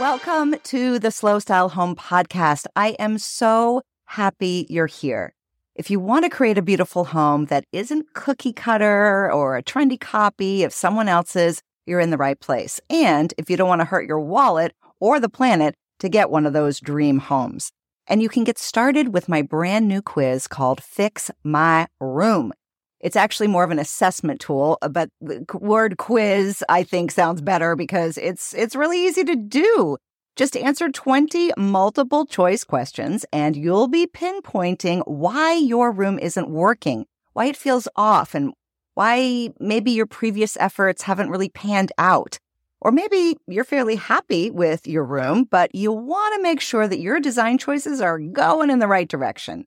Welcome to the Slow Style Home Podcast. I am so happy you're here. If you want to create a beautiful home that isn't cookie cutter or a trendy copy of someone else's, you're in the right place. And if you don't want to hurt your wallet or the planet to get one of those dream homes. And you can get started with my brand new quiz called Fix My Room. It's actually more of an assessment tool, uh, but the word quiz I think sounds better because it's it's really easy to do. Just answer 20 multiple choice questions and you'll be pinpointing why your room isn't working, why it feels off, and why maybe your previous efforts haven't really panned out. Or maybe you're fairly happy with your room, but you want to make sure that your design choices are going in the right direction.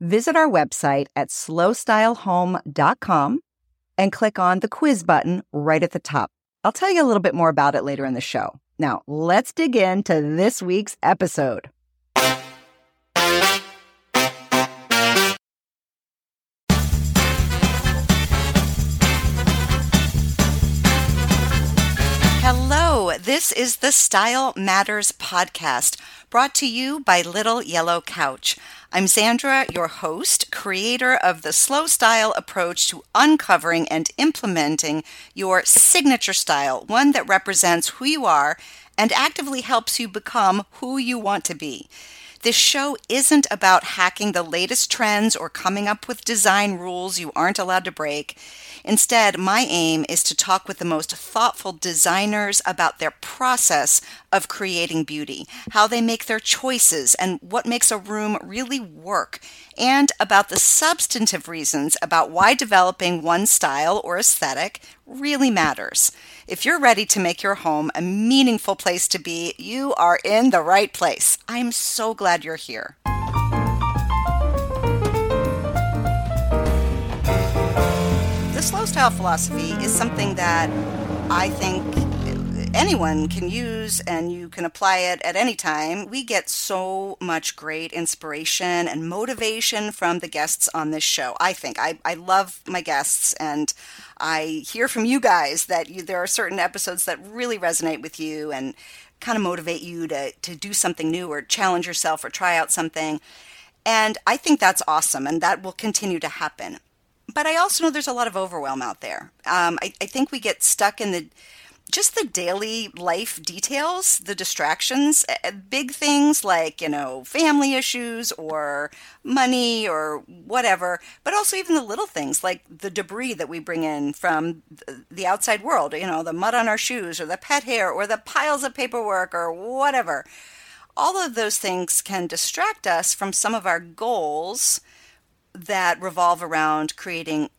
Visit our website at slowstylehome.com and click on the quiz button right at the top. I'll tell you a little bit more about it later in the show. Now, let's dig into this week's episode. This is the Style Matters podcast brought to you by Little Yellow Couch. I'm Zandra, your host, creator of the slow style approach to uncovering and implementing your signature style, one that represents who you are and actively helps you become who you want to be. This show isn't about hacking the latest trends or coming up with design rules you aren't allowed to break. Instead, my aim is to talk with the most thoughtful designers about their process of creating beauty, how they make their choices, and what makes a room really work, and about the substantive reasons about why developing one style or aesthetic really matters. If you're ready to make your home a meaningful place to be, you are in the right place. I'm so glad you're here. The slow style philosophy is something that I think anyone can use and you can apply it at any time. We get so much great inspiration and motivation from the guests on this show. I think I, I love my guests and I hear from you guys that you, there are certain episodes that really resonate with you and kind of motivate you to, to do something new or challenge yourself or try out something. And I think that's awesome and that will continue to happen but I also know there's a lot of overwhelm out there. Um, I, I think we get stuck in the just the daily life details, the distractions, big things like, you know, family issues or money or whatever, but also even the little things like the debris that we bring in from the outside world, you know, the mud on our shoes or the pet hair or the piles of paperwork or whatever. All of those things can distract us from some of our goals that revolve around creating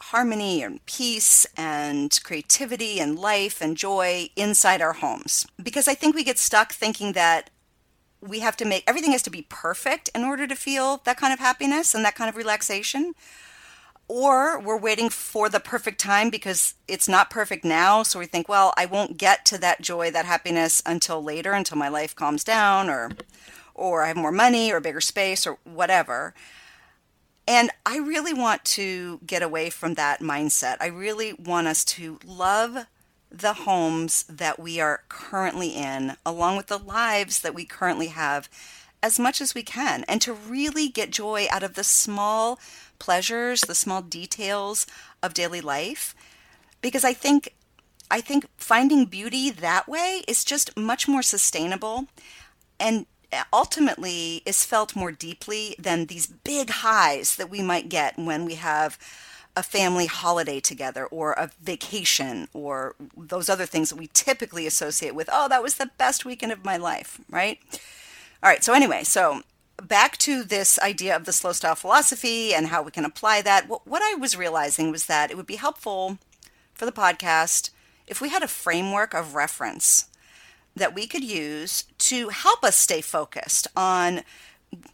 harmony and peace and creativity and life and joy inside our homes. Because I think we get stuck thinking that we have to make everything has to be perfect in order to feel that kind of happiness and that kind of relaxation. Or we're waiting for the perfect time because it's not perfect now. So we think, well, I won't get to that joy, that happiness until later, until my life calms down or or I have more money or bigger space or whatever. And I really want to get away from that mindset. I really want us to love the homes that we are currently in, along with the lives that we currently have, as much as we can, and to really get joy out of the small pleasures, the small details of daily life. Because I think I think finding beauty that way is just much more sustainable and ultimately is felt more deeply than these big highs that we might get when we have a family holiday together or a vacation or those other things that we typically associate with, oh, that was the best weekend of my life, right? All right, so anyway, so back to this idea of the slow style philosophy and how we can apply that. What, what I was realizing was that it would be helpful for the podcast if we had a framework of reference that we could use to help us stay focused on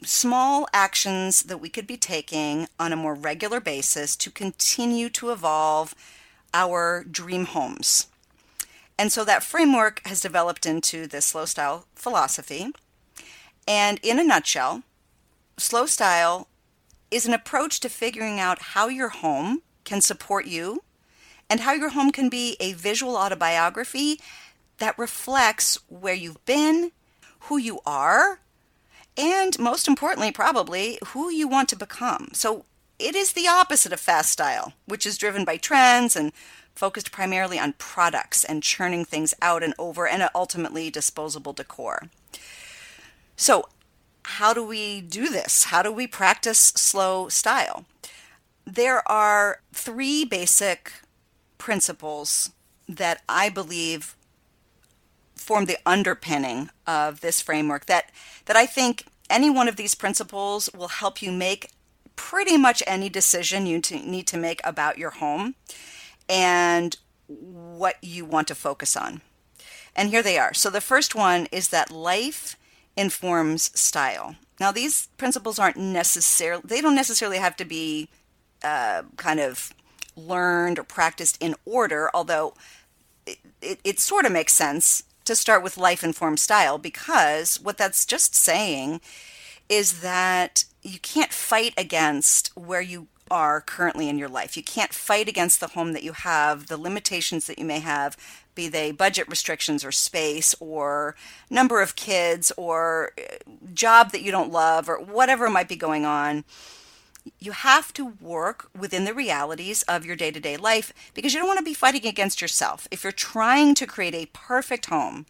small actions that we could be taking on a more regular basis to continue to evolve our dream homes. And so that framework has developed into this slow style philosophy. And in a nutshell, slow style is an approach to figuring out how your home can support you and how your home can be a visual autobiography that reflects where you've been, who you are, and most importantly, probably who you want to become. So it is the opposite of fast style, which is driven by trends and focused primarily on products and churning things out and over and ultimately disposable decor. So, how do we do this? How do we practice slow style? There are three basic principles that I believe form the underpinning of this framework that that I think any one of these principles will help you make pretty much any decision you to, need to make about your home and what you want to focus on. And here they are. So the first one is that life informs style. Now these principles aren't necessarily they don't necessarily have to be uh, kind of learned or practiced in order, although it, it, it sort of makes sense to start with life informed style because what that's just saying is that you can't fight against where you are currently in your life. You can't fight against the home that you have, the limitations that you may have, be they budget restrictions or space or number of kids or uh, job that you don't love or whatever might be going on. You have to work within the realities of your day to day life because you don't want to be fighting against yourself. If you're trying to create a perfect home,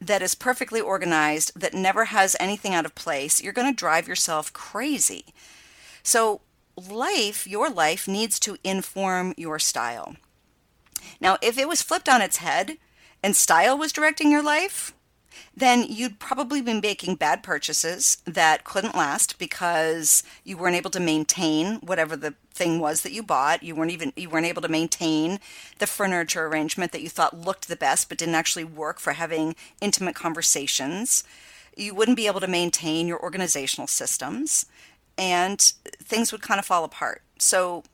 that is perfectly organized, that never has anything out of place, you're going to drive yourself crazy. So, life, your life, needs to inform your style. Now, if it was flipped on its head and style was directing your life, then you'd probably be making bad purchases that couldn't last because you weren't able to maintain whatever the thing was that you bought. You weren't even you weren't able to maintain the furniture arrangement that you thought looked the best but didn't actually work for having intimate conversations. You wouldn't be able to maintain your organizational systems and things would kind of fall apart. So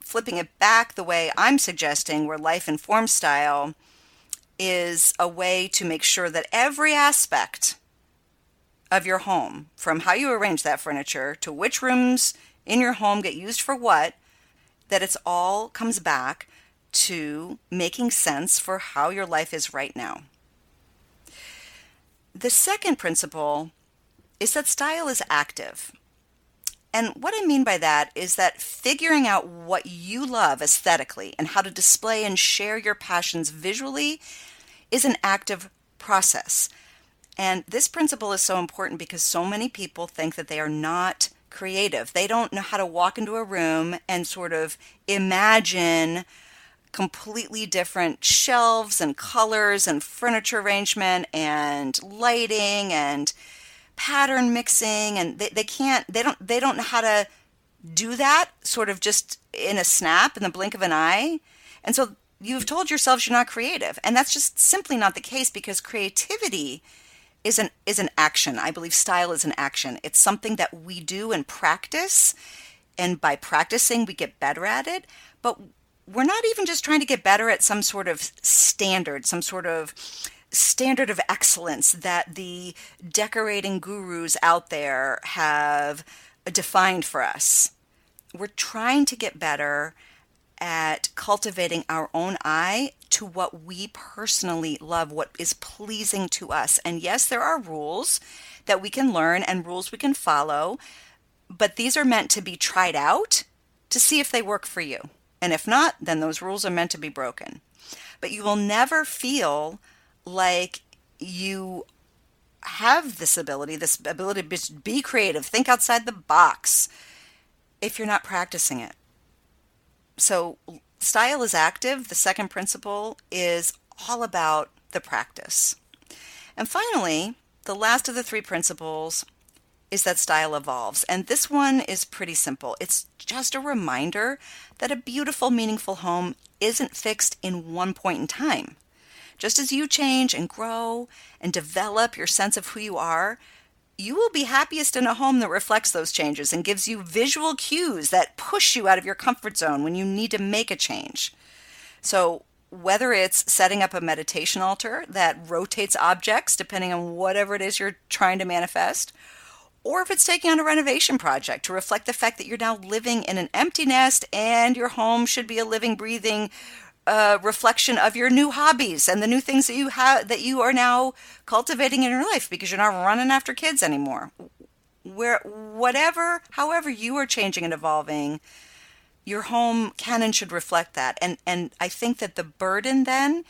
flipping it back the way I'm suggesting where life informs style is a way to make sure that every aspect of your home, from how you arrange that furniture to which rooms in your home get used for what, that it's all comes back to making sense for how your life is right now. The second principle is that style is active. And what I mean by that is that figuring out what you love aesthetically and how to display and share your passions visually is an active process. And this principle is so important because so many people think that they are not creative. They don't know how to walk into a room and sort of imagine completely different shelves and colors and furniture arrangement and lighting and pattern mixing and they, they can't they don't they don't know how to do that sort of just in a snap in the blink of an eye and so you've told yourselves you're not creative. And that's just simply not the case because creativity is an is an action. I believe style is an action. It's something that we do and practice. And by practicing we get better at it. But we're not even just trying to get better at some sort of standard some sort of standard of excellence that the decorating gurus out there have defined for us. We're trying to get better at cultivating our own eye to what we personally love, what is pleasing to us. And yes, there are rules that we can learn and rules we can follow, but these are meant to be tried out to see if they work for you. And if not, then those rules are meant to be broken. But you will never feel like you have this ability, this ability to be creative, think outside the box, if you're not practicing it. So, style is active. The second principle is all about the practice. And finally, the last of the three principles is that style evolves. And this one is pretty simple. It's just a reminder that a beautiful, meaningful home isn't fixed in one point in time. Just as you change and grow and develop your sense of who you are, you will be happiest in a home that reflects those changes and gives you visual cues that push you out of your comfort zone when you need to make a change. So, whether it's setting up a meditation altar that rotates objects depending on whatever it is you're trying to manifest, or if it's taking on a renovation project to reflect the fact that you're now living in an empty nest and your home should be a living, breathing uh, reflection of your new hobbies and the new things that you have that you are now cultivating in your life because you're not running after kids anymore. Where whatever, however you are changing and evolving, your home can and should reflect that. And and I think that the burden then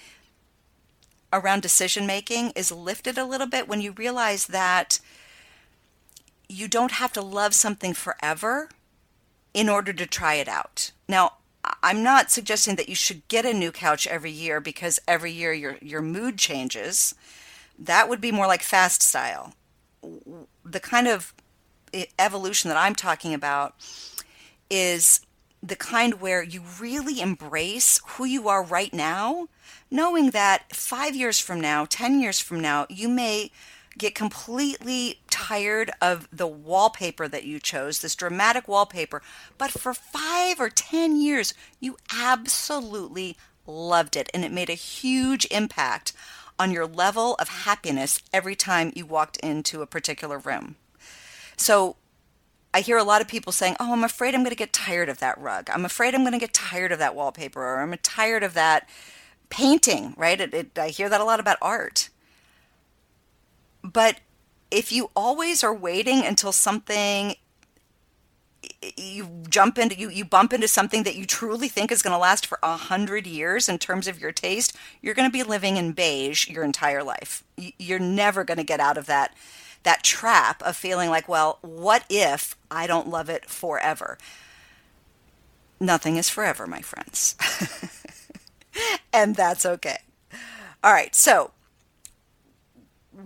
around decision making is lifted a little bit when you realize that you don't have to love something forever in order to try it out. Now, I'm not suggesting that you should get a new couch every year because every year your your mood changes. That would be more like fast style. The kind of evolution that I'm talking about is the kind where you really embrace who you are right now, knowing that 5 years from now, 10 years from now, you may get completely tired of the wallpaper that you chose, this dramatic wallpaper, but for five or 10 years, you absolutely loved it. And it made a huge impact on your level of happiness every time you walked into a particular room. So I hear a lot of people saying, Oh, I'm afraid I'm going to get tired of that rug. I'm afraid I'm going to get tired of that wallpaper, or I'm tired of that painting, right? It, it, I hear that a lot about art. But if you always are waiting until something you jump into you you bump into something that you truly think is going to last for a hundred years in terms of your taste you're going to be living in beige your entire life. You're never going to get out of that that trap of feeling like well what if i don't love it forever? Nothing is forever my friends. And that's okay. All right so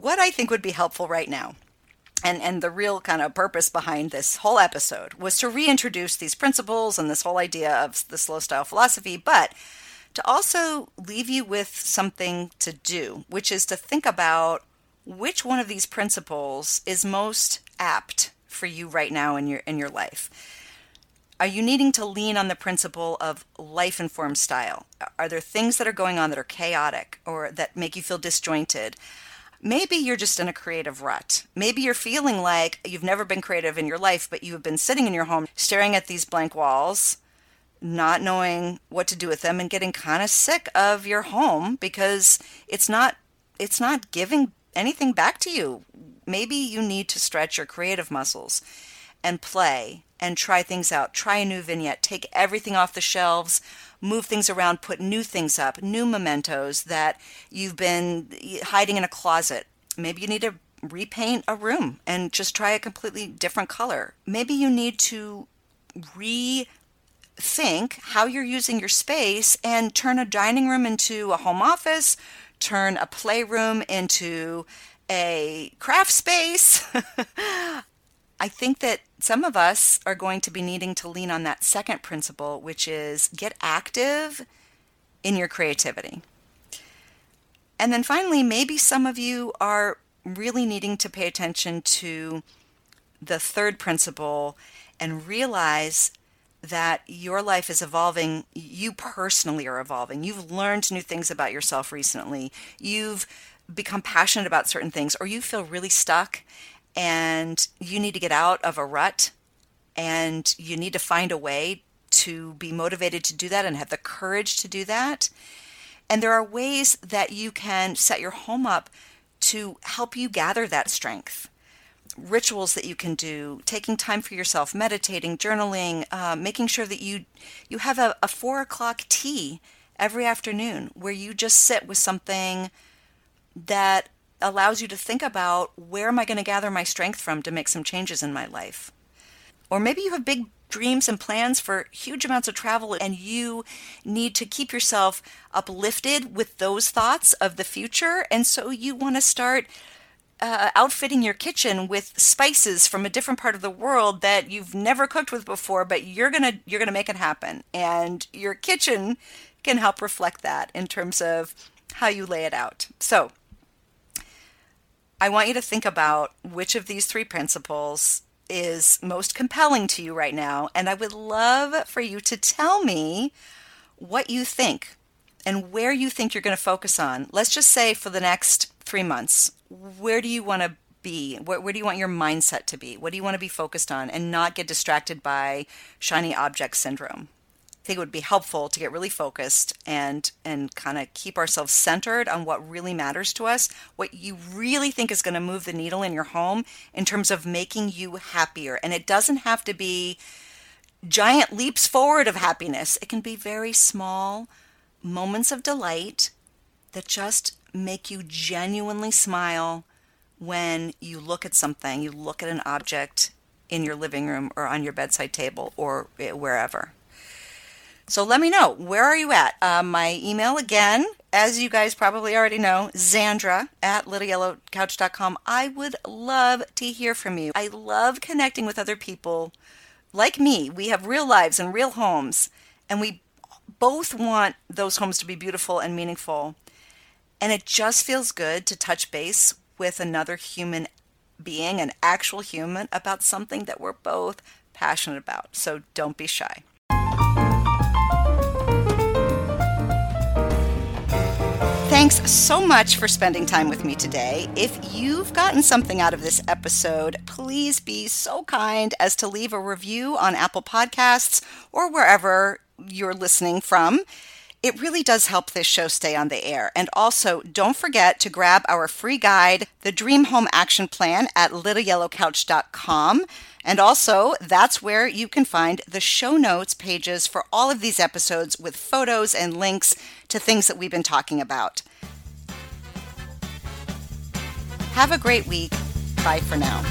what I think would be helpful right now and and the real kind of purpose behind this whole episode was to reintroduce these principles and this whole idea of the slow style philosophy but to also leave you with something to do which is to think about which one of these principles is most apt for you right now in your in your life. Are you needing to lean on the principle of life informed style? Are there things that are going on that are chaotic or that make you feel disjointed maybe you're just in a creative rut. Maybe you're feeling like you've never been creative in your life, but you've been sitting in your home staring at these blank walls, not knowing what to do with them and getting kind of sick of your home because it's not it's not giving anything back to you. Maybe you need to stretch your creative muscles and play and try things out. Try a new vignette, take everything off the shelves, move things around, put new things up, new mementos that you've been hiding in a closet. Maybe you need to repaint a room and just try a completely different color. Maybe you need to rethink how you're using your space and turn a dining room into a home office, turn a playroom into a craft space. I think that some of us are going to be needing to lean on that second principle, which is get active in your creativity. And then finally, maybe some of you are really needing to pay attention to the third principle and realize that your life is evolving. You personally are evolving. You've learned new things about yourself recently. You've become passionate about certain things, or you feel really stuck and you need to get out of a rut and you need to find a way to be motivated to do that and have the courage to do that. And there are ways that you can set your home up to help you gather that strength. Rituals that you can do, taking time for yourself, meditating, journaling, uh, making sure that you you have a, a four o'clock tea every afternoon where you just sit with something that allows you to think about where am I going to gather my strength from to make some changes in my life. Or maybe you have big dreams and plans for huge amounts of travel and you need to keep yourself uplifted with those thoughts of the future and so you want to start uh, outfitting your kitchen with spices from a different part of the world that you've never cooked with before but you're to you're to make it happen and your kitchen can help reflect that in terms of how you lay it out so I want you to think about which of these three principles is most compelling to you right now. And I would love for you to tell me what you think and where you think you're going to focus on. Let's just say for the next three months, where do you want to be? Where, where, do you want your mindset to be? What do you want to be focused on and not get distracted by shiny object syndrome? Think it would be helpful to get really focused and and kind of keep ourselves centered on what really matters to us, what you really think is going to move the needle in your home in terms of making you happier. And it doesn't have to be giant leaps forward of happiness. It can be very small moments of delight that just make you genuinely smile when you look at something, you look at an object in your living room or on your bedside table or eh, wherever. So let me know, where are you at? Uh, my email again, as you guys probably already know, Zandra at littleyellowcouch.com. I would love to hear from you. I love connecting with other people like me. We have real lives and real homes, and we both want those homes to be beautiful and meaningful. And it just feels good to touch base with another human being, an actual human, about something that we're both passionate about. So don't be shy. Thanks so much for spending time with me today. If you've gotten something out of this episode, please be so kind as to leave a review on Apple Podcasts or wherever you're listening from. It really does help this show stay on the air. And also, don't forget to grab our free guide, The Dream Home Action Plan, at littleyellowcouch.com. And also, that's where you can find the show notes pages for all of these episodes with photos and links to things that we've been talking about. Have a great week. Bye for now.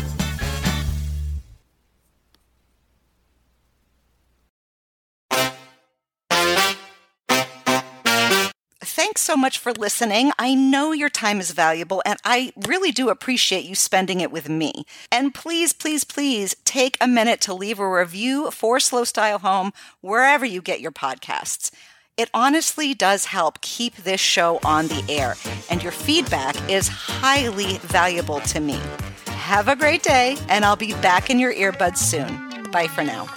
Thanks so much for listening. I know your time is valuable and I really do appreciate you spending it with me. And please, please, please take a minute to leave a review for Slow Style Home wherever you get your podcasts. It honestly does help keep this show on the air, and your feedback is highly valuable to me. Have a great day, and I'll be back in your earbuds soon. Bye for now.